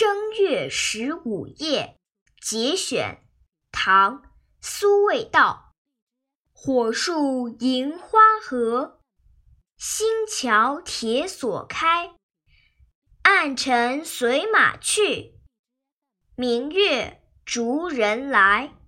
正月十五夜节选唐苏味道。火树银花合星桥铁锁开暗尘随马去明月逐人来。